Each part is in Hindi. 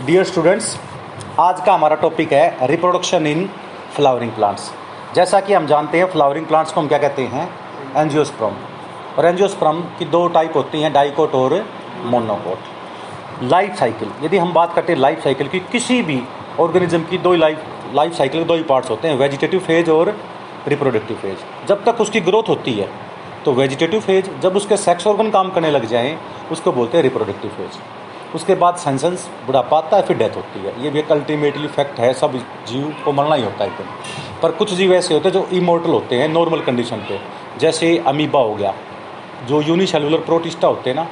डियर स्टूडेंट्स आज का हमारा टॉपिक है रिप्रोडक्शन इन फ्लावरिंग प्लांट्स जैसा कि हम जानते हैं फ्लावरिंग प्लांट्स को हम क्या कहते हैं? एनजियोस्प्रम और एंजियोस्प्रम की दो टाइप होती हैं डाइकोट और मोनोकोट लाइफ साइकिल यदि हम बात करते हैं लाइफ साइकिल की, किसी भी ऑर्गेनिज्म की दो लाइफ लाइफ साइकिल के दो ही पार्ट्स होते हैं वेजिटेटिव फ़ेज़ और रिप्रोडक्टिव फ़ेज़ जब तक उसकी ग्रोथ होती है तो वेजिटेटिव फ़ेज़ जब उसके सेक्स ऑर्गन काम करने लग जाएँ, उसको बोलते हैं रिप्रोडक्टिव फ़ेज़ उसके बाद सेंसेंस, बुढ़ापा आता है फिर डेथ होती है। ये भी एक अल्टीमेटली फैक्ट है, सब जीव को मरना ही होता है एकदम। पर कुछ जीव ऐसे होते हैं जो इमोर्टल होते हैं नॉर्मल कंडीशन पे। जैसे अमीबा हो गया, जो यूनिसेलुलर प्रोटिस्टा होते हैं ना,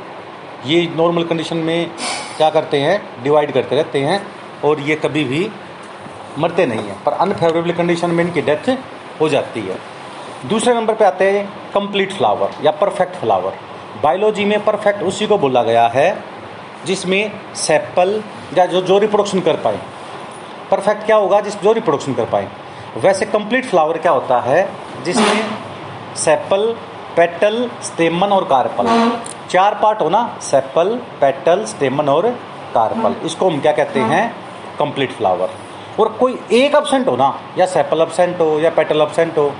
ये नॉर्मल कंडीशन में क्या करते हैं डिवाइड करते रहते हैं और ये कभी भी मरते नहीं हैं। पर अनफेवरेबल कंडीशन में इनकी डेथ हो जाती है। दूसरे नंबर पे आते हैं कंप्लीट फ्लावर या परफेक्ट फ्लावर बायोलॉजी में परफेक्ट उसी को बोला गया है जिसमें सेपल या जो जो रिप्रोडक्शन कर पाए। परफेक्ट क्या होगा जिस, जो रिप्रोडक्शन कर पाए। वैसे कंप्लीट फ्लावर क्या होता है? जिसमें सेपल पेटल स्टेमन और कार्पल चार पार्ट हो ना? सेपल पेटल स्टेमन और कार्पल इसको हम क्या कहते हैं? कंप्लीट फ्लावर और कोई एक अब्सेंट हो ना? या सेपल अब्सेंट हो, या पेटल अब्सेंट हो,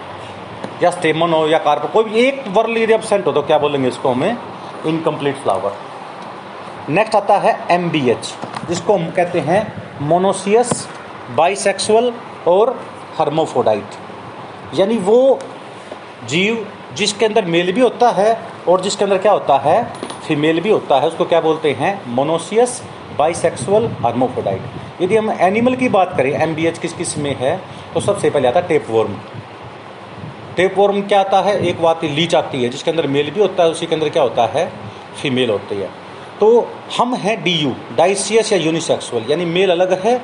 या स्टेमन हो, या कार्पल कोई भी एक वर्ल यदि अब्सेंट हो तो क्या बोलेंगे इसको हमें? इनकम्प्लीट फ्लावर नेक्स्ट आता है एमबीएच जिसको हम कहते हैं मोनोसियस बाइसेक्सुअल और हर्मोफोडाइट यानी वो जीव जिसके अंदर मेल भी होता है और जिसके अंदर क्या होता है? फीमेल भी होता है, उसको क्या बोलते हैं? मोनोसियस बाइसेक्सुअल हर्मोफोडाइट यदि हम एनिमल की बात करें एमबीएच किस किसमें है? तो सबसे पहले आता है टेप वर्म टेप वर्म क्या आता है? एक बात लीच आती है, जिसके अंदर मेल भी होता है, उसी के अंदर क्या होता है? फीमेल होती है. तो हम हैं डी यू डाइसियस या यूनिसेक्सुअल यानी मेल अलग है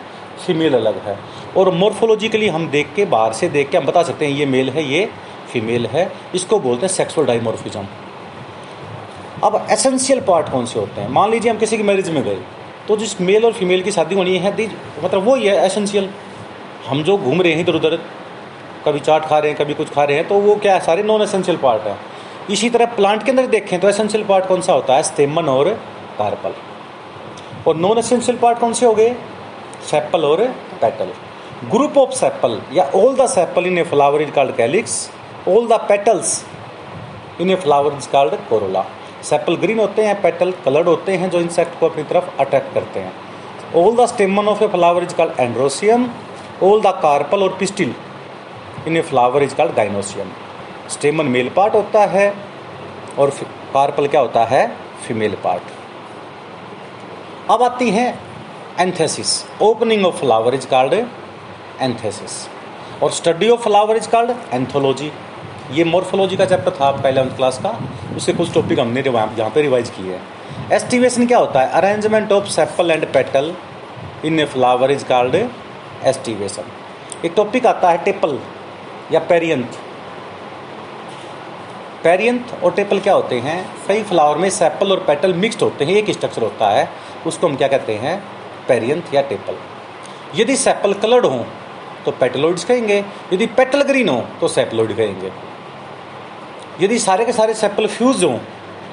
फीमेल अलग है। और मोर्फोलॉजिकली हम देख के, बाहर से देख के हम बता सकते हैं ये मेल है, ये फीमेल है। इसको बोलते हैं सेक्सुअल डाइमोर्फिज्म अब एसेंशियल पार्ट कौन से होते हैं? मान लीजिए हम किसी की मैरिज में गए तो जिस मेल और फीमेल की शादी होनी है, दी मतलब वो ही है एसेंशियल हम जो घूम रहे हैं इधर उधर, कभी चाट खा रहे हैं, कभी कुछ खा रहे हैं तो वो क्या है? सारे नॉन एसेंशियल पार्ट है। इसी तरह प्लांट के अंदर देखें तो एसेंशियल पार्ट कौन सा होता है? स्टेमन और कार्पल और नॉन एसेंशियल पार्ट कौन से हो गए? सेपल और पेटल। ग्रुप ऑफ़ सेपल या all the sepal in a flower is called calyx all the petals in a flower is called corolla sepal green होते हैं पेटल कलर्ड होते हैं, जो इंसेक्ट को अपनी तरफ़ अट्रैक्ट करते हैं। All the stamen of a flower is called androecium all the carpel और pistil in a flower is called gynoecium stamen male part होता है और कार्पल क्या होता है? फीमेल पार्ट अब आती हैं anthesis, opening of flower is called anthesis. और study of flower is called anthology. ये मोर्फोलॉजी का चैप्टर था इलेवंथ क्लास का। उसके कुछ टॉपिक हमने यहाँ पे रिवाइज किए हैं। एस्टिवेशन क्या होता है? Arrangement of sepal and petal in a flower is called aestivation एक टॉपिक आता है टेपल या पेरियंथ पेरियंथ और टेपल क्या होते हैं? कई फ्लावर में सेपल और पेटल मिक्सड होते हैं, एक स्ट्रक्चर होता है, उसको हम क्या कहते हैं? पेरियंथ या टेपल यदि सेपल कलर्ड हो तो पेटलोइड्स कहेंगे, यदि पेटल ग्रीन हो तो सेपलोइड कहेंगे। यदि सारे के सारे सेपल फ्यूज हों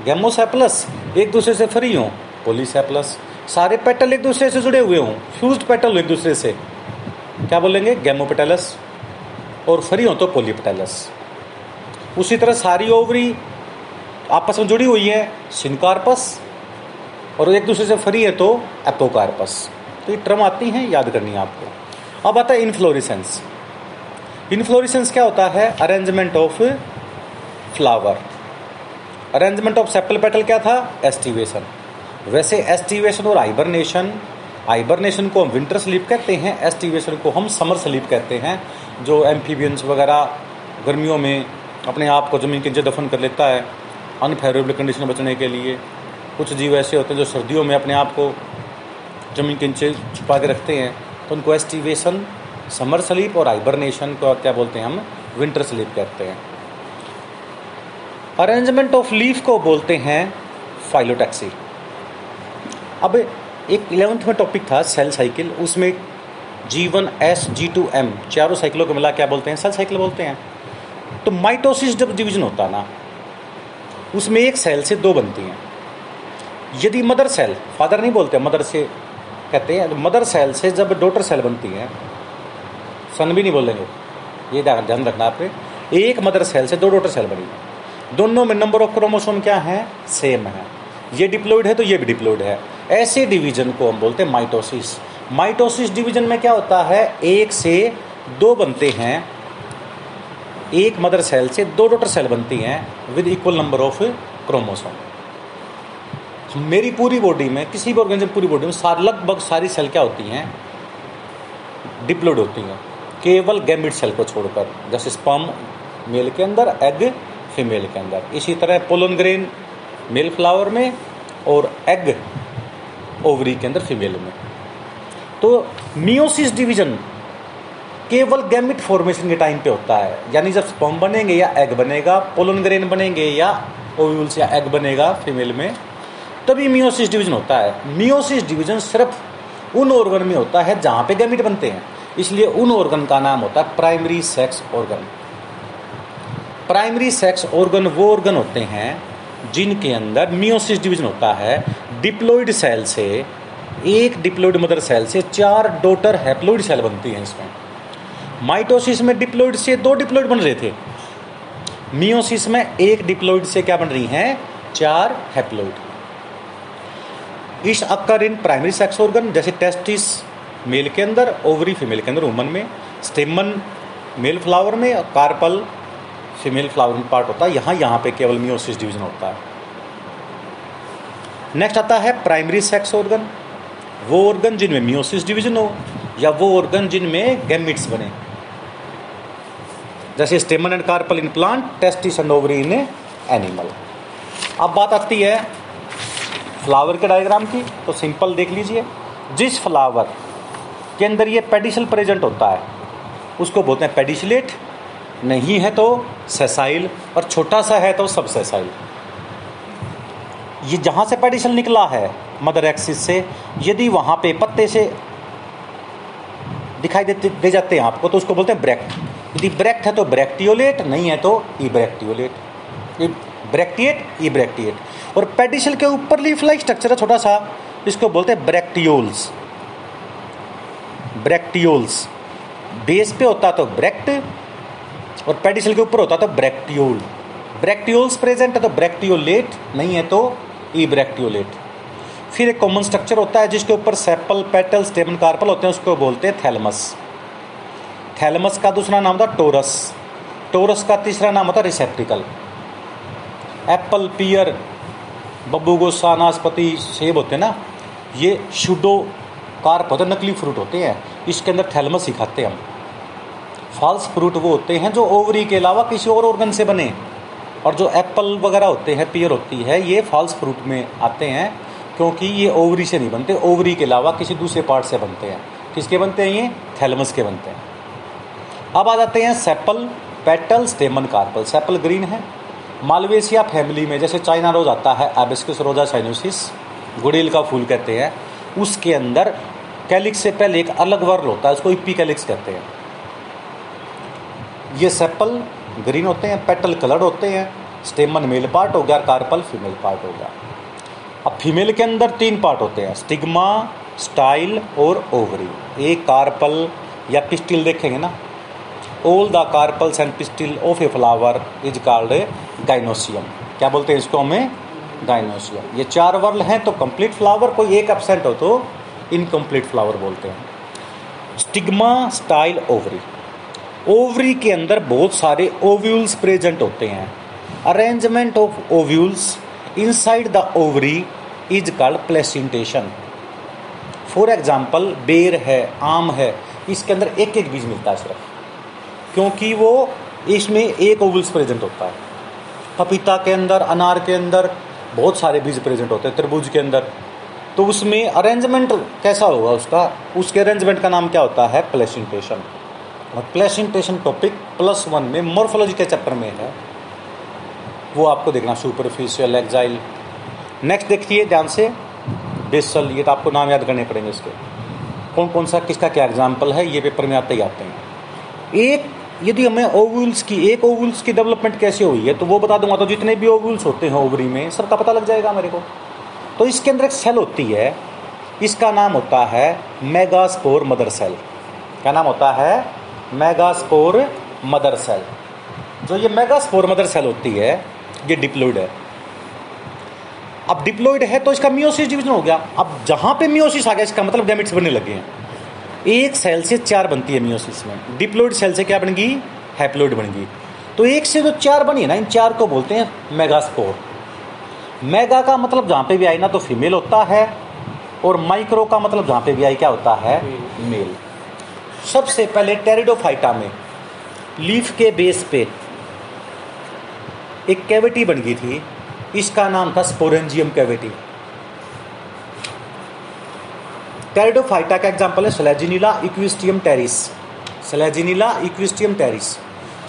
गेमोसेपलस एक दूसरे से फ्री हों पोलीसेपलस सारे पेटल एक दूसरे से जुड़े हुए हों फ्यूज पेटल एक दूसरे से, क्या बोलेंगे? गेमोपेटलस और फ्री हों तो पोलीपेटलस उसी तरह सारी ओवरी आपस में जुड़ी हुई है सिनकार्पस और एक दूसरे से फ्री है तो एपोकार्पस। तो ये ट्रम आती हैं, याद करनी है आपको। अब आता है इनफ्लोरिसेंस इनफ्लोरिसेंस क्या होता है? Arrangement of flower arrangement of sepal petal क्या था? एस्टिवेशन वैसे एस्टिवेशन और हाइबरनेशन हाइबरनेशन को हम विंटर स्लीप कहते हैं एस्टिवेशन को हम समर स्लीप कहते हैं, जो एम्फीबियंस वगैरह गर्मियों में अपने आप को ज़मीन के नीचे दफन कर लेता है अनफेवरेबल कंडीशन बचने के लिए। कुछ जीव ऐसे होते हैं जो सर्दियों में अपने आप को ज़मीन के नीचे छुपा के रखते हैं तो उनको एस्टिवेशन समर स्लीप और हाइबरनेशन को क्या बोलते हैं हम? विंटर स्लीप कहते हैं। अरेंजमेंट ऑफ़ लीफ को बोलते हैं फाइलोटैक्सी अब एक इलेवंथ में टॉपिक था सेल साइकिल उसमें G one S G two M चारों साइकिलों को मिला क्या बोलते हैं? सेल साइकिल बोलते हैं। तो माइटोसिस जब डिवीज़न होता ना, उसमें एक सेल से दो बनती हैं। यदि मदर सेल फादर नहीं बोलते मदर से कहते हैं मदर सेल से जब डॉटर सेल बनती है सन भी नहीं बोलेंगे। ये ध्यान रखना आपने एक मदर सेल से दो डॉटर सेल बनी। दोनों में नंबर ऑफ़ क्रोमोसोम क्या है? सेम है। ये डिप्लोइड है तो ये भी डिप्लोइड है। ऐसे डिवीज़न को हम बोलते हैं माइटोसिस। माइटोसिस डिवीज़न में क्या होता है? एक से दो बनते हैं। एक मदर सेल से दो डॉटर सेल बनती हैं with equal number of chromosome मेरी पूरी बॉडी में, किसी भी ऑर्गेनिज्म पूरी बॉडी में सार, लगभग सारी सेल क्या होती हैं? डिप्लोड होती हैं। केवल गैमिट सेल को छोड़कर, जैसे स्पम मेल के अंदर एग फीमेल के अंदर। इसी तरह पोलन ग्रेन मेल फ्लावर में और एग ओवरी के अंदर फीमेल में। तो मियोसिस डिवीज़न केवल गैमिट फॉर्मेशन के टाइम पे होता है। यानी जब स्पर्म बनेंगे या एग बनेगा पोलन ग्रेन बनेंगे या ओव्यूल्स या एग बनेगा फीमेल में, तभी मियोसिस डिवीज़न होता है। मियोसिस डिवीज़न सिर्फ़ उन ऑर्गन में होता है जहाँ पे गैमिट बनते हैं। इसलिए उन ऑर्गन का नाम होता है primary sex organ primary sex organ वो ऑर्गन होते हैं जिनके अंदर मियोसिस डिवीज़न होता है। डिप्लोइड सेल से, एक डिप्लोइड मदर सेल से चार डोटर हैप्लोइड सेल बनती हैं इसमें। माइटोसिस में डिप्लोइड से दो डिप्लोइड बन रहे थे। मियोसिस में एक डिप्लोइड से क्या बन रही हैं? चार haploid is occur in primary sex organ जैसे टेस्टिस मेल के अंदर ओवरी फीमेल के अंदर वुमन में स्टेमन मेल फ्लावर में और कार्पल फीमेल फ्लावर में पार्ट होता है। यहाँ यहाँ पे केवल मियोसिस डिवीज़न होता है। नेक्स्ट आता है प्राइमरी सेक्स ऑर्गन वो ऑर्गन जिनमें मियोसिस डिवीज़न हो, या वो ऑर्गन जिनमें गैमिट्स बने। जैसे stamen and carpel in plant testis and ovary in animal अब बात आती है फ्लावर के डायग्राम की तो सिंपल देख लीजिए। जिस फ्लावर के अंदर ये पेडिशल प्रेजेंट होता है, उसको बोलते हैं पेडिशलेट नहीं है तो सेसाइल और छोटा सा है तो सब सेसाइल ये जहाँ से पेडिशल निकला है मदर एक्सिस से, यदि वहाँ पे पत्ते से दिखाई देते दे जाते हैं आपको तो उसको बोलते हैं ब्रेक्ट यदि ब्रेक्ट है तो ब्रेक्टियोलेट नहीं है तो ई ब्रेक्टियोलेट ब्रेक्टिएट ब्रेक्टिएट और पेडिशल के ऊपर लीफ लाइक स्ट्रक्चर है छोटा सा, इसको बोलते हैं ब्रेक्टियोल्स ब्रेक्टियोल्स बेस पे होता तो ब्रेक्ट, और पेडिशल के ऊपर होता तो ब्रेक्टियोल ब्रेक्टियोल्स प्रेजेंट है तो ब्रेक्टियोलेट नहीं है तो ई ब्रेक्टियोलेट फिर एक कॉमन स्ट्रक्चर होता है जिसके ऊपर सेपल, पेटल, स्टेमन, कार्पल होते हैं, उसको बोलते हैं थैलमस। थैलमस का दूसरा नाम था टोरस। टोरस का तीसरा नाम होता रिसेप्टिकल। एप्पल, पियर बब्बू गोसा नाशपति सेब होते हैं ना, ये शुडो कार्प होते नकली फ्रूट होते हैं। इसके अंदर थैलमस ही खाते हैं हम। फॉल्स फ्रूट वो होते हैं जो ओवरी के अलावा किसी और ऑर्गन से बने। और जो एप्पल वगैरह होते हैं, पियर होती है, ये फॉल्स फ्रूट में आते हैं, क्योंकि ये ओवरी से नहीं बनते। ओवरी के अलावा किसी दूसरे पार्ट से बनते हैं। किसके बनते हैं ये? थैलमस के बनते हैं। अब आ जाते हैं sepal petal stamen carpel sepal green है। मालवेशिया फैमिली में, जैसे चाइना रोज आता है एबिस्कस रोजा साइनोसिस गुड़ेल का फूल कहते हैं। उसके अंदर कैलिक्स से पहले एक अलग वर्ल होता है, उसको इप्पी कैलिक्स कहते हैं। ये सेपल ग्रीन होते हैं पेटल कलर्ड होते हैं। स्टेमन मेल पार्ट हो गया कार्पल फीमेल पार्ट हो गया। अब फीमेल के अंदर तीन पार्ट होते हैं स्टिग्मा स्टाइल और ओवरी एक कार्पल या पिस्टिल देखेंगे ना all the carpels and pistil of a flower is called gynoecium क्या बोलते हैं इसको हमें? गाइनोसियम ये चार वर्ल हैं तो कंप्लीट फ्लावर कोई एक एबसेंट हो तो इनकम्प्लीट फ्लावर बोलते हैं। स्टिग्मा स्टाइल ओवरी ओवरी के अंदर बहुत सारे ओव्यूल्स प्रेजेंट होते हैं। Arrangement of ovules inside the ovary is called placentation for example बेर है, आम है, इसके अंदर एक एक बीज मिलता है सिर्फ़। क्योंकि वो इसमें एक ओवल्स प्रेजेंट होता है। पपीता के अंदर, अनार के अंदर बहुत सारे बीज प्रेजेंट होते हैं, तरबूज के अंदर। तो उसमें अरेंजमेंट कैसा होगा उसका? उसके अरेंजमेंट का नाम क्या होता है? प्लेसिंटेशन और प्लेसिंटेशन टॉपिक प्लस वन में मोर्फोलॉजी के चैप्टर में है। वो आपको देखना सुपरफिशियल एक्जाइल नेक्स्ट देखिए ध्यान से। बेसल ये तो आपको नाम याद करने पड़ेंगे इसके। कौन कौन सा, किसका क्या एग्ज़ाम्पल है? ये पेपर में आते ही आते हैं। एक यदि हमें ओव्यूल्स की, एक ओव्यूल्स की डेवलपमेंट कैसे हुई है तो वो बता दूँगा। तो जितने भी ओव्यूल्स होते हैं ओवरी में सबका पता लग जाएगा मेरे को। तो इसके अंदर एक सेल होती है। इसका नाम होता है मेगास्पोर मदर सेल क्या नाम होता है? मेगास्पोर मदर सेल जो ये मेगास्पोर मदर सेल होती है, ये डिप्लोइड है। अब डिप्लोइड है तो इसका मियोसिस डिवीज़न हो गया। अब जहाँ पे मियोसिस आ गया, इसका मतलब गैमेट्स बनने लगे हैं। एक सेल से चार बनती है मियोसिस में। डिप्लोइड सेल से क्या बनेगी? हैप्लोइड बनेगी। तो एक से जो चार बनी है ना, इन चार को बोलते हैं मेगास्पोर मेगा का मतलब जहाँ पे भी आई ना तो फीमेल होता है, और माइक्रो का मतलब जहाँ पे भी आई, क्या होता है? मेल सबसे पहले टेरिडोफाइटा में लीफ के बेस पे एक कैविटी बन गई थी। इसका नाम था स्पोरेंजियम कैविटी टेरिडोफाइटा का एग्ज़ाम्पल है Selaginella Equisetum Pteris Selaginella Equisetum Pteris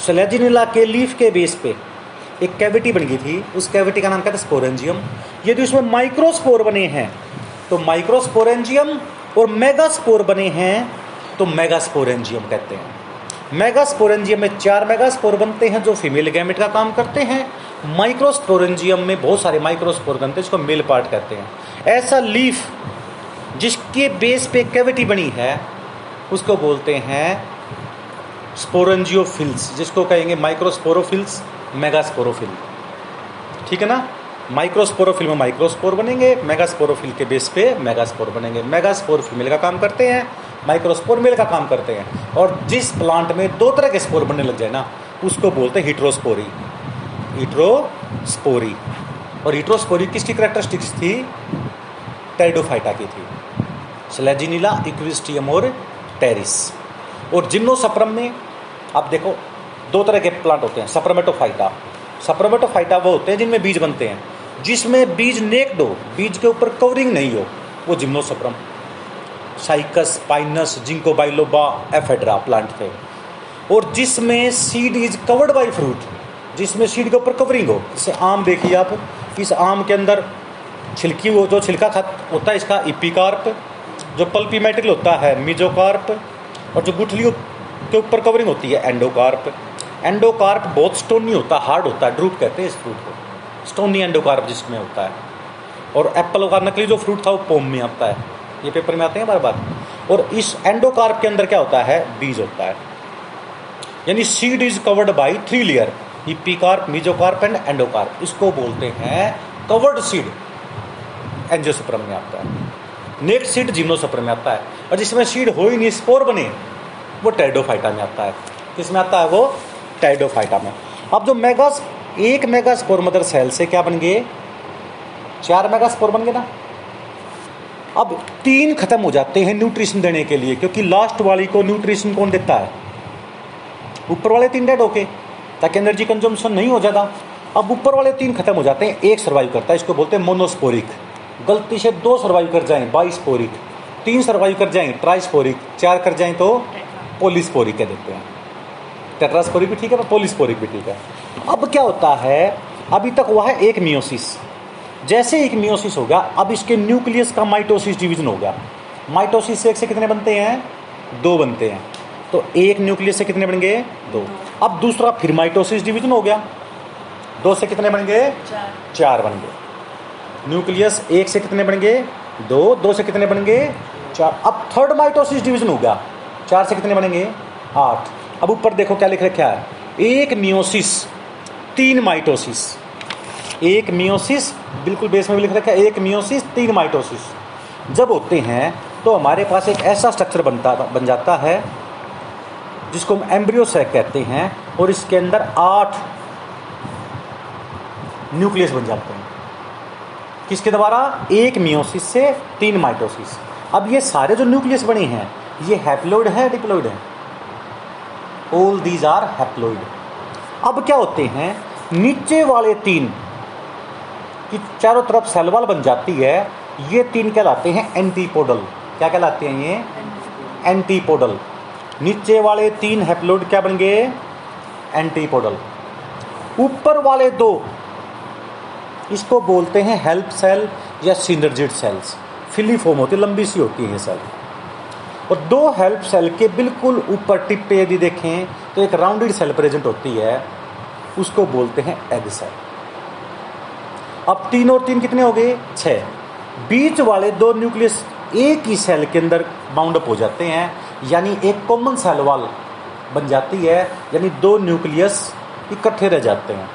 Selaginella के लीफ के बेस पे एक कैविटी बन गई थी। उस कैविटी का नाम क्या था? स्पोरेंजियम यदि उसमें माइक्रोस्पोर बने हैं तो माइक्रोस्पोरेंजियम और मेगास्पोर बने हैं तो मेगास्पोरेंजियम कहते हैं। मेगास्पोरेंजियम में चार मेगास्पोर बनते हैं जो फीमेल गैमेट का काम करते हैं। माइक्रोस्पोरेंजियम में बहुत सारे माइक्रोस्पोर बनते हैं, जिसको मेल पार्ट कहते हैं। ऐसा लीफ जिसके बेस पे कैविटी बनी है, उसको बोलते हैं स्पोरेंजियोफिल्स जिसको कहेंगे माइक्रोस्पोरोफिल्स मेगास्पोरोफिल ठीक है ना? माइक्रोस्पोरोफिल में माइक्रोस्पोर बनेंगे मेगास्पोरोफिल के बेस पे मेगास्पोर बनेंगे। मेगास्पोर फीमेल का काम करते हैं माइक्रोस्पोर मेल का काम करते हैं। और जिस प्लांट में दो तरह के स्पोर बनने लग जाए ना, उसको बोलते हैं हिट्रोस्पोरी हिट्रोस्पोरी और हिट्रोस्पोरी किसकी करेक्टरिस्टिक्स थी? टेरिडोफाइटा की थी। स्लेजिनिला इक्विस्टियम और टेरिस। और जिम्नोसप्रम में, आप देखो, दो तरह के प्लांट होते हैं, सप्रमेटोफाइटा। सप्रमेटोफाइटा वो होते हैं जिनमें बीज बनते हैं, जिसमें बीज नेक्ड हो बीज के ऊपर कवरिंग नहीं हो, वो gymnosperm cycas, pinus, ginkgo, biloba, ephedra plant थे। और जिसमें seed is covered by fruit, जिसमें सीड के ऊपर कवरिंग हो। जैसे आम देखिए आप, इस आम के अंदर छिलकी, वो जो छिलका खा होता है इसका इपिकार्प जो पल्पी मेटेरियल होता है मिजोकार्प और जो गुठलियों के ऊपर कवरिंग होती है एंडोकार्प एंडोकार्प बहुत स्टोनी होता है हार्ड होता है ड्रूप कहते हैं इस फ्रूट को। स्टोनी एंडोकार्प जिसमें होता है। और एप्पल का नकली जो फ्रूट था, वो पोम में आता है। ये पेपर में आते हैं बार बार। और इस एंडोकार्प के अंदर क्या होता है? बीज होता है। यानी seed is covered by three layer epicarp mesocarp and endocarp इसको बोलते हैं कवर्ड सीड एंजियोस्पर्म में आता है। नेक्स्ट सीड जिम्नोसपर्म में आता है। और जिसमें सीड हो ही नहीं, स्पोर बने, वो टेरिडोफाइटा में आता है। किसमें आता है वो टेरिडोफाइटा में। अब जो मेगास, एक मेगास्पोर मदर सेल से क्या बन गए? चार मेगास्पोर बन गए ना? अब तीन खत्म हो जाते हैं न्यूट्रिशन देने के लिए, क्योंकि लास्ट वाली को न्यूट्रिशन कौन देता है? ऊपर वाले तीन डेड ओके ताकि एनर्जी कंजम्पशन नहीं हो जाता। अब ऊपर वाले तीन खत्म हो जाते हैं, एक सर्वाइव करता है, इसको बोलते हैं मोनोस्पोरिक गलती से दो सर्वाइव कर जाएँ बाईस्पोरिक तीन सर्वाइव कर जाएँ ट्राइस्पोरिक चार कर जाएँ तो पोलिस्पोरिक कह देते हैं। टेट्रास्पोरिक भी ठीक है पर पोलिस्पोरिक भी ठीक है। अब क्या होता है? अभी तक हुआ है एक मियोसिस जैसे एक मियोसिस होगा अब इसके न्यूक्लियस का माइटोसिस डिवीज़न होगा। माइटोसिस से एक से कितने बनते हैं? दो बनते हैं। तो एक न्यूक्लियस से कितने बन गए दो। अब दूसरा फिर माइटोसिस डिवीज़न हो गया। दो से कितने बन गए चार। चार बन गए। न्यूक्लियस एक से कितने बन गए? दो दो से कितने बन गए? चार। अब थर्ड माइटोसिस डिवीज़न होगा। चार से कितने बनेंगे? आठ। अब ऊपर देखो क्या लिख रखा है। एक मियोसिस तीन माइटोसिस। एक मियोसिस बिल्कुल बेस में भी लिख रखा है। एक मियोसिस तीन माइटोसिस। जब होते हैं तो हमारे पास एक ऐसा स्ट्रक्चर बनता, बन जाता है, जिसको हम एम्ब्रियो सैक कहते हैं, और इसके अंदर आठ न्यूक्लियस बन जाते हैं। किसके द्वारा? एक मियोसिस से तीन माइटोसिस अब ये सारे जो न्यूक्लियस बने हैं, ये हैप्लोइड है डिप्लोइड है? ऑल दीज आर हैप्लोइड अब क्या होते हैं? नीचे वाले तीन की चारों तरफ़ सेलवाल बन जाती है, ये तीन कहलाते हैं एंटीपोडल क्या कहलाते हैं ये? एंटीपोडल नीचे वाले तीन हैप्लोइड क्या बन गए? एंटीपोडल ऊपर वाले दो इसको बोलते हैं हेल्प सेल या सिनर्जिड सेल्स। फिली फॉर्म होती लंबी सी होती है सेल। और दो हेल्प सेल के बिल्कुल ऊपर टिप पे यदि देखें तो एक राउंडेड सेल प्रेजेंट होती है, उसको बोलते हैं एग सेल। अब तीन और तीन कितने हो गए? छः बीच वाले दो न्यूक्लियस एक ही सेल के अंदर बाउंड अप हो जाते हैं, यानी एक कॉमन सेल वाल बन जाती है, यानी दो न्यूक्लियस इकट्ठे रह जाते हैं।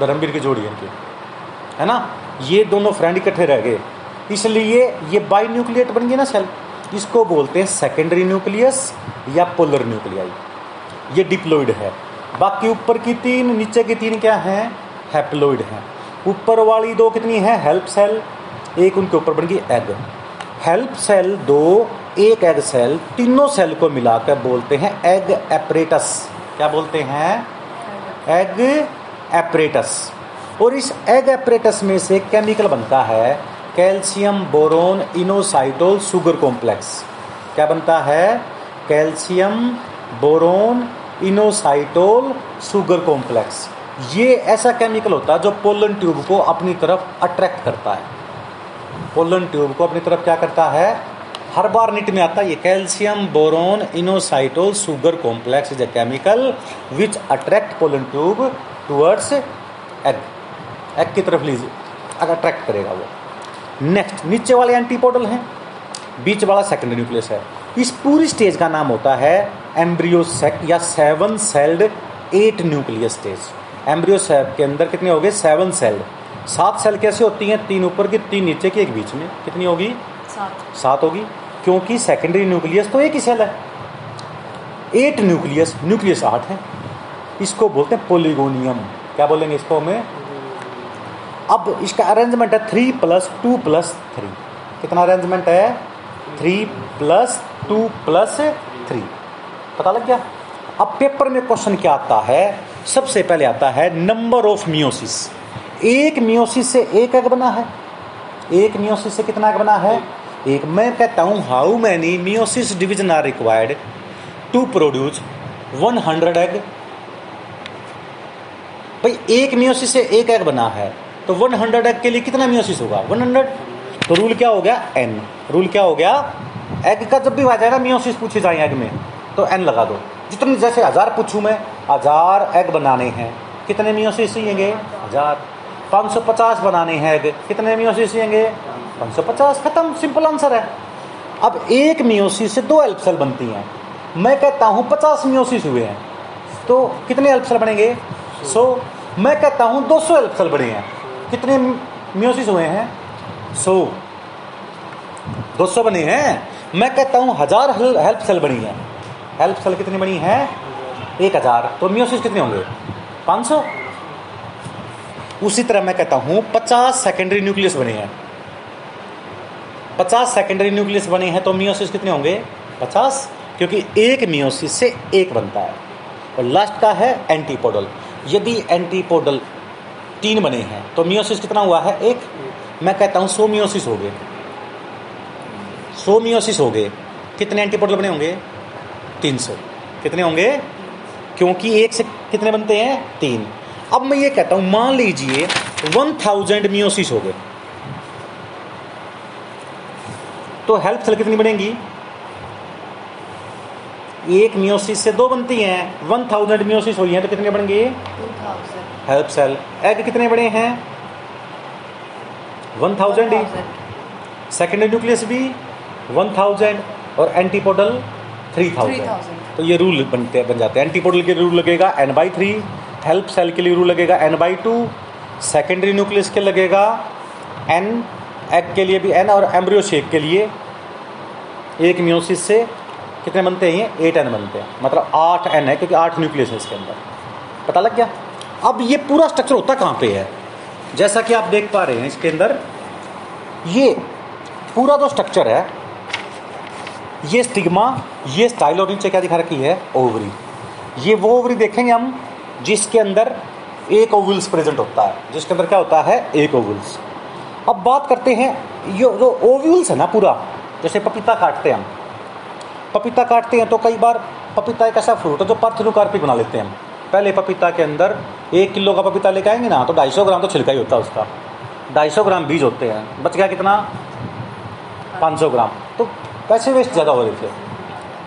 धर्मवीर की जोड़ी इनकी। है ना? ये दोनों फ्रेंड इकट्ठे रह गए। इसलिए ये बाई न्यूक्लियट बन गई ना सेल इसको बोलते हैं सेकेंडरी न्यूक्लियस या पोलर न्यूक्लियाई ये डिप्लोइड है। बाकी ऊपर की तीन नीचे की तीन क्या हैं? हैप्लोइड हैं। ऊपर वाली दो कितनी है? हेल्प सेल एक उनके ऊपर बन गई एग हेल्प सेल दो एक एग सेल तीनों सेल को मिलाकर बोलते हैं एग एपरेटस क्या बोलते हैं? एग एपरेटस और इस एग एपरेटस में से केमिकल बनता है calcium boron inositol sugar complex. क्या बनता है? Calcium boron inositol sugar complex. ये ऐसा केमिकल होता है जो पोलन ट्यूब को अपनी तरफ़ अट्रैक्ट करता है। पोलन ट्यूब को अपनी तरफ़ क्या करता है? हर बार निट में आता है, ये calcium boron inositol sugar complex is a chemical which attract pollen tube towards egg. Egg की तरफ़ लीजिए अगर अट्रैक्ट करेगा वो। नेक्स्ट नीचे वाले एंटीपोडल हैं। बीच वाला सेकेंडरी न्यूक्लियस है। इस पूरी स्टेज का नाम होता है एम्ब्रियो सेक या seven celled eight nucleus stage embryo sac के अंदर कितने हो गए? सेवन सेल्ड सात सेल कैसे होती हैं? तीन ऊपर की तीन नीचे की एक बीच में। कितनी होगी? सात। सात होगी। क्योंकि सेकेंडरी न्यूक्लियस तो एक ही सेल है। एट न्यूक्लियस न्यूक्लियस आठ है। इसको बोलते हैं पोलिगोनियम क्या बोलेंगे इसको हमें? अब इसका अरेंजमेंट है three plus two plus three कितना अरेंजमेंट है? Three plus two plus three पता लग गया? अब पेपर में क्वेश्चन क्या आता है? सबसे पहले आता है नंबर ऑफ़ मियोसिस एक मियोसिस से एक एग बना है. एक मियोसिस से कितना एग बना है? एक. मैं कहता हूँ how many meiosis division are required to produce 100 egg भाई, एक मियोसिस से एक एग बना है. तो 100 एग के लिए कितना मियोसिस होगा? 100 तो रूल क्या हो गया? एन रूल क्या हो गया? एग का जब भी आ जाएगा मियोसिस पूछे जाए एग में तो एन लगा दो। जितने जैसे हज़ार पूछूँ मैं, हज़ार एग बनाने हैं। कितने मियोसिस चाहिएँगे? हज़ार। 550 बनाने हैं एग कितने मियोसिस चाहिएँगे? 550 खत्म। सिंपल आंसर है। अब एक मियोसिस से दो एल्प सेल बनती हैं। मैं कहता हूँ पचास मियोसिस हुए हैं। तो कितने एल्प सेल बनेंगे? 100 मैं कहता हूँ 200 एल्प सेल बने हैं। कितने मियोसिस हुए हैं? 100 200 बने हैं? मैं कहता हूँ हज़ार हेल्प सेल बनी है। हेल्प सेल कितनी बनी है? एक हज़ार। तो मियोसिस कितने होंगे? 500 उसी तरह मैं कहता हूँ 50 सेकेंडरी न्यूक्लियस बने हैं। 50 सेकेंडरी न्यूक्लियस बने हैं तो मियोसिस कितने होंगे? 50 क्योंकि एक मियोसिस से एक बनता है। और लास्ट का है एंटीपोडल यदि एंटीपोडल तीन बने हैं। तो मियोसिस कितना हुआ है? एक, मैं कहता हूँ सो मियोसिस हो गए। सो मियोसिस हो गए। कितने एंटीपोडल बने होंगे? तीन सौ। कितने होंगे? क्योंकि एक से कितने बनते हैं? तीन। अब मैं ये कहता हूँ, मान लीजिए वन थाउज़ेंड मियोसिस हो गए। तो हेल्प सेल कितनी बनेगी? एक मियोसिस से दो बनती हैं। वन थाउज़ेंड मियोसिस हुई हैं तो कितने two thousand help cell. Egg कितने बड़े हैं? वन थाउज़ेंड ही सेकेंडरी न्यूक्लियस भी वन थाउज़ेंड और एंटीपोडल थ्री थाउज़ेंड। तो ये रूल बनते बन जाते हैं। एंटीपोडल के रूल लगेगा n by three help cell के लिए रूल लगेगा n by two secondary nucleus के लगेगा एन एग के लिए भी एन और एम्ब्रियो शेक के लिए एक म्योसिस से कितने बनते हैं ये? एट एन बनते हैं। मतलब आठ एन है क्योंकि आठ न्यूक्लियस है इसके अंदर। पता लग गया? अब ये पूरा स्ट्रक्चर होता कहाँ पे है? जैसा कि आप देख पा रहे हैं इसके अंदर, ये पूरा जो स्ट्रक्चर है, ये स्टिग्मा ये स्टाइल और नीचे क्या दिखा रखी है? ओवरी ये वो ओवरी देखेंगे हम, जिसके अंदर एक ओवल्स प्रेजेंट होता है। जिसके अंदर क्या होता है? एक ओवल्स अब बात करते हैं, ये, जो ओव्यूल्स है ना पूरा, जैसे पपीता काटते हैं हम। पपीता काटते हैं तो कई बार पपीता एक ऐसा फ्रूट है जो पार्थेनोकार्पिक बना लेते हैं हम। पहले पपीता के अंदर एक किलो का पपीता लेके आएँगे ना तो ढाई सौ ग्राम तो छिलका ही होता है उसका। ढाई सौ ग्राम बीज होते हैं। बच गया कितना? पाँच सौ ग्राम। तो पैसे वेस्ट ज़्यादा हो रहे थे।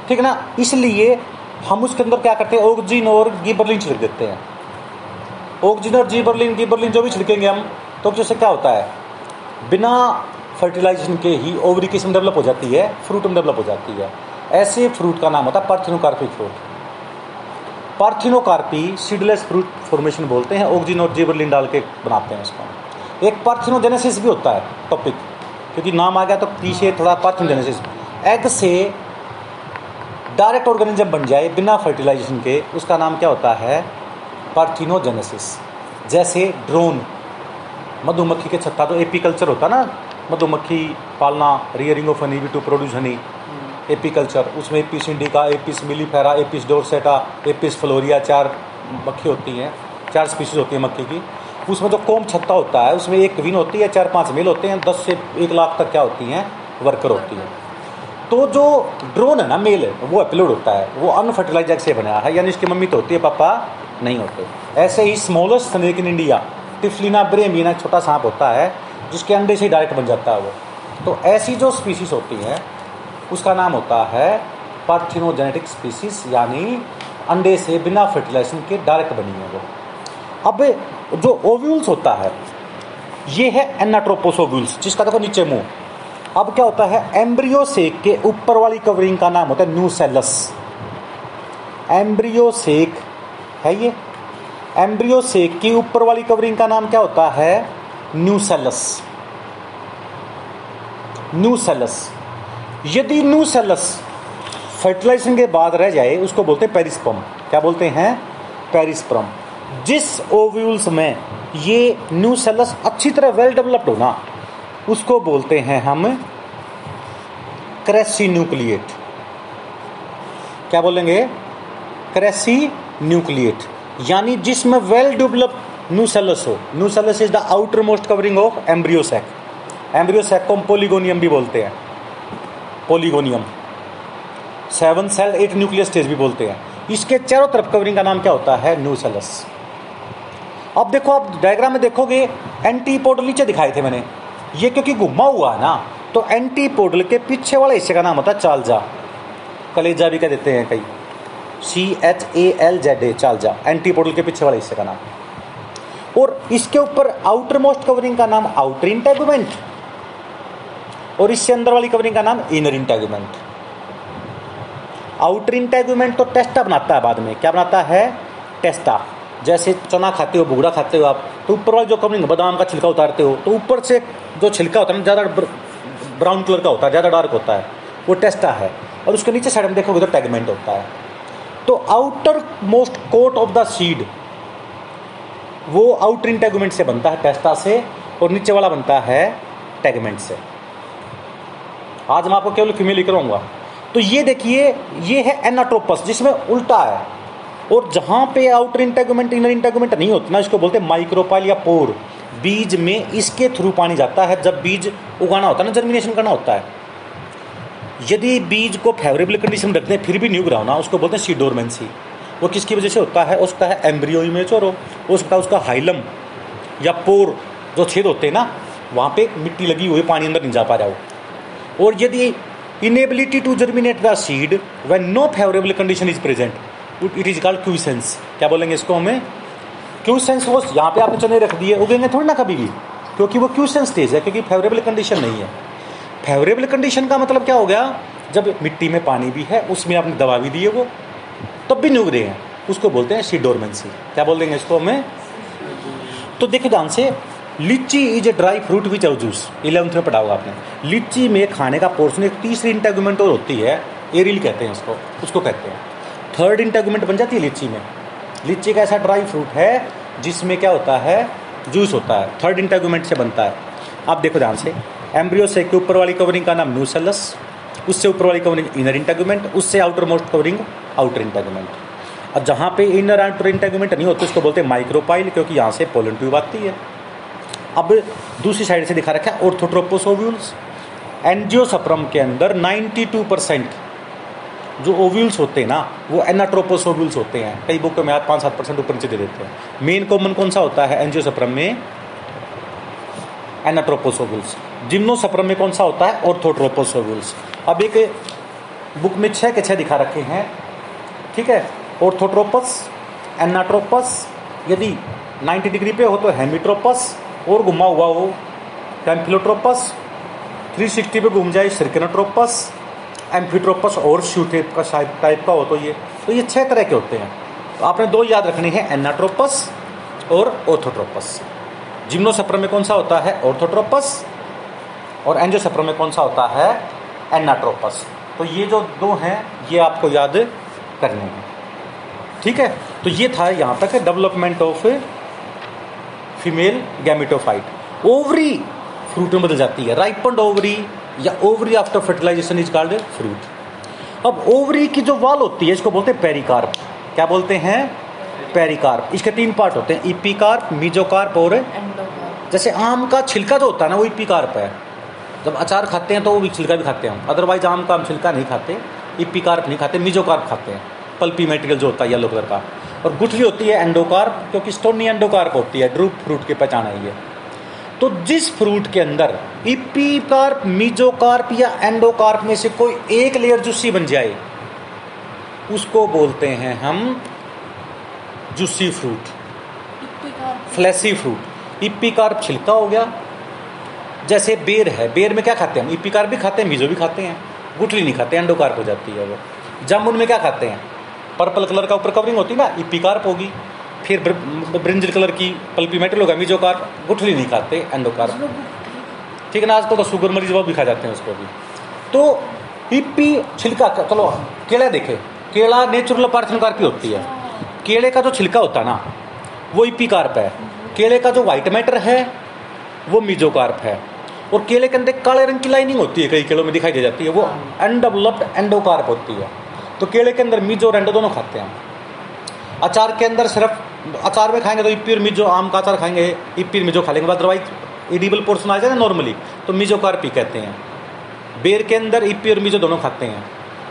ठीक है ना? इसलिए हम उसके अंदर क्या करते हैं? ऑक्जिन और गिबरलिन छिड़क देते हैं। ऑक्जिन और जीबरलिन गिबरलिन जो भी छिड़केंगे हम तो जैसे क्या होता है? बिना फर्टिलाइजेशन के ही ओवरी किस्म डेवलप हो जाती है फ्रूट में डेवलप हो जाती है। ऐसे फ्रूट का नाम होता है parthenocarpic fruit parthenocarpy seedless fruit formation बोलते हैं, ऑक्सीजन और जेबरलिन डाल के बनाते हैं इसको। एक पार्थिनोजेनेसिस भी होता है टॉपिक क्योंकि नाम आ गया तो पीछे थोड़ा पार्थिनोजेनेसिस। एग से डायरेक्ट ऑर्गेनिज्म बन जाए बिना फर्टिलाइजेशन के, उसका नाम क्या होता है? पार्थिनोजेनेसिस जैसे ड्रोन मधुमक्खी के छत्ता तो एपीकल्चर होता ना? मधुमक्खी पालना rearing of honey to produce honey apiculture उसमें Apis indica Apis mellifera Apis dorsata Apis florea चार मक्खी होती हैं, चार स्पीसीज होती है मक्खी की। उसमें जो कोम छत्ता होता है, उसमें एक क्वीन होती है, चार पाँच मेल होते हैं, दस से एक लाख तक क्या होती हैं? वर्कर होती हैं। तो जो ड्रोन है ना मेल है, वो अपलोड होता है। वो अनफर्टिलाइज एग से बनाया है, यानी इसकी मम्मी तो होती है, पापा नहीं होते। ऐसे ही smallest snake in India Typhlina bramina छोटा सांप होता है, जिसके अंडे से डायरेक्ट बन जाता है वो। तो ऐसी जो स्पीसीज होती हैं उसका नाम होता है पार्थिनोजेनेटिक स्पीसीज यानी अंडे से बिना फर्टिलाइजेशन के डायरेक्ट बनी है वो। अब जो ओव्यूल्स होता है, ये है एनाट्रोपोस ओव्यूल्स जिसका देखो नीचे मुँह। अब क्या होता है एम्ब्रियो सेक के ऊपर वाली कवरिंग का नाम होता है न्यूसेलस एम्ब्रियो सेक है ये? एम्ब्रियो सेक की ऊपर वाली कवरिंग का नाम क्या होता है? न्यूसेलस न्यूसेलस यदि न्यूसेलस फर्टिलाइजेशन के बाद रह जाए, उसको बोलते हैं पेरिस्पम क्या बोलते हैं? पेरिस्पम जिस ओव्यूल्स में ये न्यूसेलस अच्छी तरह वेल डेवलप्ड होना उसको बोलते हैं हम क्रेसी न्यूक्लिएट क्या बोलेंगे? क्रेसी न्यूक्लिएट यानी जिसमें वेल डेवलप न्यूसेलस हो। Nucellus is the outer most covering of embryo sac embryo sac को पोलिगोनियम भी बोलते हैं। Polygonum. Seven cell, eight nucleus stage भी बोलते हैं। इसके चारों तरफ़ कवरिंग का नाम क्या होता है? न्यूसेलस अब देखो आप डायग्राम में देखोगे एंटीपोडल नीचे दिखाए थे मैंने। ये क्योंकि घुमा हुआ है ना तो एंटीपोडल के पीछे वाले हिस्से का नाम होता है चालजा। कलेजा भी कह देते हैं कई। C H A L Z A chalaza. Antipodal के पीछे वाले हिस्से का नाम। और इसके ऊपर आउटर मोस्ट कवरिंग का नाम आउटर इंटेगुमेंट और इससे अंदर वाली कवरिंग का नाम इनर इंटेगुमेंट आउटर इंटेगुमेंट तो टेस्टा बनाता है बाद में। क्या बनाता है? टेस्टा जैसे चना खाते हो, भुगड़ा खाते हो आप तो ऊपर वाली जो कवरिंग बादाम का छिलका उतारते हो तो ऊपर से जो छिलका होता है ना, ज़्यादा ब्राउन कलर का होता है, ज़्यादा डार्क होता है, वो टेस्टा है। और उसके नीचे साइड में देखोगे तो टैगमेंट होता है। तो outer most coat of the seed वो आउटर इंटेगुमेंट से बनता है टेस्टा से, और नीचे वाला बनता है टैगमेंट से। आज मैं आपको केवल फीमेल लिख रहा तो ये देखिए, ये है एनाट्रोपस जिसमें उल्टा है। और जहाँ पे आउटर इंटेगुमेंट इनर इंटेगुमेंट नहीं होता ना, इसको बोलते माइक्रोपाइल या पोर बीज में इसके थ्रू पानी जाता है, जब बीज उगाना होता है ना जर्मिनेशन करना होता है। यदि बीज को फेवरेबल कंडीशन रखते हैं, फिर भी न्यू ग्राउंड उसको बोलते हैं सीडोरमेंसी वो किसकी वजह से होता है? उसका है एम्ब्रियो हो सकता है उसका हाइलम या पोर जो छेद होते हैं ना, वहाँ पे मिट्टी लगी हुई पानी अंदर नहीं जा पा रहा हो। और यदि inability to germinate the seed when no favourable condition is present it is called quiescence क्या बोलेंगे इसको हमें? क्यूसेंस वो यहाँ पे आपने चने रख दिए, उगेंगे थोड़ी ना कभी भी, क्योंकि वो क्यूसेंस स्टेज है, क्योंकि फेवरेबल कंडीशन नहीं है। फेवरेबल कंडीशन का मतलब क्या हो गया? जब मिट्टी में पानी भी है, उसमें आपने दवा भी दी है वो, तब भी नहीं उग रहे हैं। उसको बोलते हैं सीडोरमेंसी क्या बोल देंगे इसको हमें? तो देखिए ध्यान से litchi is a dry fruit which juice. Eleventh में पढ़ा होगा आपने। लीची में खाने का पोर्शन एक तीसरी इंटेगुमेंट और होती है एरिल कहते हैं उसको उसको कहते हैं। थर्ड इंटेगुमेंट बन जाती है लीची में। लीची का ऐसा ड्राई फ्रूट है, जिसमें क्या होता है, जूस होता है। थर्ड इंटेगुमेंट से बनता है। आप देखो ध्यान से। एम्ब्रियो से के ऊपर वाली कवरिंग का नाम न्यूसेलस उससे ऊपर वाली कवरिंग इनर इंटेगुमेंट उससे outer most covering outer integument अब जहाँ पे इनर आउटर इंटेगुमेंट नहीं होते, उसको बोलते हैं माइक्रोपाइल क्योंकि यहाँ से पोलन ट्यूब आती है। अब दूसरी साइड से दिखा रखा है ऑर्थोट्रोपोस ओव्यूल्स एनजियोसप्रम के अंदर 92 परसेंट जो ओव्यूल्स होते हैं ना, वो एनाट्रोपोस ओव्यूल्स होते हैं। कई बुक में आप पाँच सात परसेंट ऊपर नीचे दे देते हैं। मेन कॉमन कौन सा होता है एनजियोसप्रम में? एनाट्रोपोस ओव्यूल्स जिम्नोसप्रम में कौन सा होता है? ऑर्थोट्रोपोस ओव्यूल्स अब एक बुक में छः के छह दिखा रखे हैं। ठीक है? ऑर्थोट्रोपस, एनाट्रोपस, यदि 90 डिग्री पे हो तो हेमिट्रोपस और घुमा हुआ हो टेम्फिलोट्रोपस 360 पे घूम जाए सिरकनोट्रोपस एम्फीट्रोपस और शूटेप का टाइप टाइप का हो तो ये। तो ये छह तरह के होते हैं। तो आपने दो याद रखने हैं एनाट्रोपस और ऑर्थोट्रोपस जिम्नोसेप्रम में कौन सा होता है? ऑर्थोट्रोपस और एंजियोसेप्रम में कौन सा होता है? एनाट्रोपस तो ये जो दो हैं, ये आपको याद करने हैं। ठीक है? तो ये था यहाँ तक development of female gametophyte ovary fruit में बदल जाती है। राइपंड ओवरी या ovary after fertilization is called fruit अब ओवरी की जो वाल होती है इसको बोलते हैं पेरिकार्प क्या बोलते हैं? पेरिकार्प इसके तीन पार्ट होते हैं इपीकार्प मीजोकार्प और जैसे आम का छिलका जो होता है ना वो इपीकार्प है। जब अचार खाते हैं तो वो भी छिलका भी खाते हैं अदरवाइज़ आम का हम छिलका नहीं खाते इपीकार्प नहीं खाते मीजोकार्प खाते हैं। पल्पी मेटेरियल जो होता है येलो कलर का। और गुठली होती है एंडोकार्प क्योंकि स्टोनी एंडोकार्प होती है ड्रूप फ्रूट की पहचान है ये। तो जिस फ्रूट के अंदर इपीकार्प मीजोकार्प या एंडोकार्प में से कोई एक लेयर जूसी बन जाए उसको बोलते हैं हम juicy fruit fleshy fruit epicarp छिलका हो गया जैसे बेर है। बेर में क्या खाते हैं हम? इपीकार्प भी खाते हैं मीजो भी खाते हैं। गुठली नहीं खाते एंडोकार्प हो जाती है वो। जामुन में क्या खाते हैं? पर्पल कलर का ऊपर कवरिंग होती ना ना इपीकार्प होगी फिर ब्र- ब्रिंजल कलर की पल्पी मेटल होगा मीजोकार्प गुठली नहीं खाते एंडोकार्प ठीक है ना आजकल तो शुगर मरीज़ वो भी खा जाते हैं उसको भी। तो इप्पी छिलका चलो केला देखे। केला नेचुरल पार्थन कार्प की होती है। केले का जो छिलका होता है ना वो इप्पी कार्प है। केले का जो व्हाइट मैटर है वो मीजोकार्प है। और केले के अंदर काले रंग की लाइनिंग होती है कई केलों में दिखाई दे जाती है वो अनडेवलप्ड एंडोकार्प होती है। तो केले के अंदर मीजो और एंडो दोनों खाते हैं अचार के अंदर सिर्फ़ अचार में खाएँगे तो इप्पी और मिजो, आम का अचार खाएँगे, इप्पी और मिजो खा लेंगे। अदरवाइज़ इडिबल पोर्सन आ जाए ना नॉर्मली तो मिजो कार्पी कहते हैं। बेर के अंदर इप्पी और मिजो दोनों खाते हैं।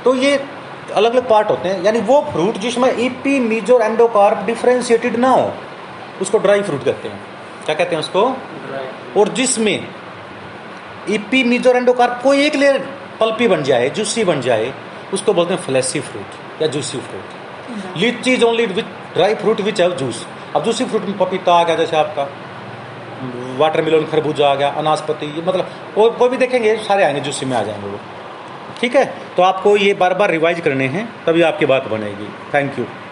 तो ये अलग अलग पार्ट होते हैं। यानी वो फ्रूट जिसमें इप्पी, मिजो एंडोकार्प डिफ्रेंशिएटेड ना हो, उसको ड्राई फ्रूट कहते हैं। क्या कहते हैं उसको? और जिसमें इप्पी, मिजो एंडोकार्प कोई एक लेयर पल्पी बन जाए जूसी बन जाए उसको बोलते हैं फ्लैसी फ्रूट या juicy fruit litchi is only with dry fruit which have juice अब जूसी फ्रूट में पपीता आ गया जैसे आपका वाटरमेलन खरबूजा आ गया अनासपति ये मतलब कोई कोई भी देखेंगे सारे आएँगे जूसी में आ जाएँगे वो। ठीक है? तो आपको ये बार बार रिवाइज करने हैं तभी आपकी बात बनेगी। Thank you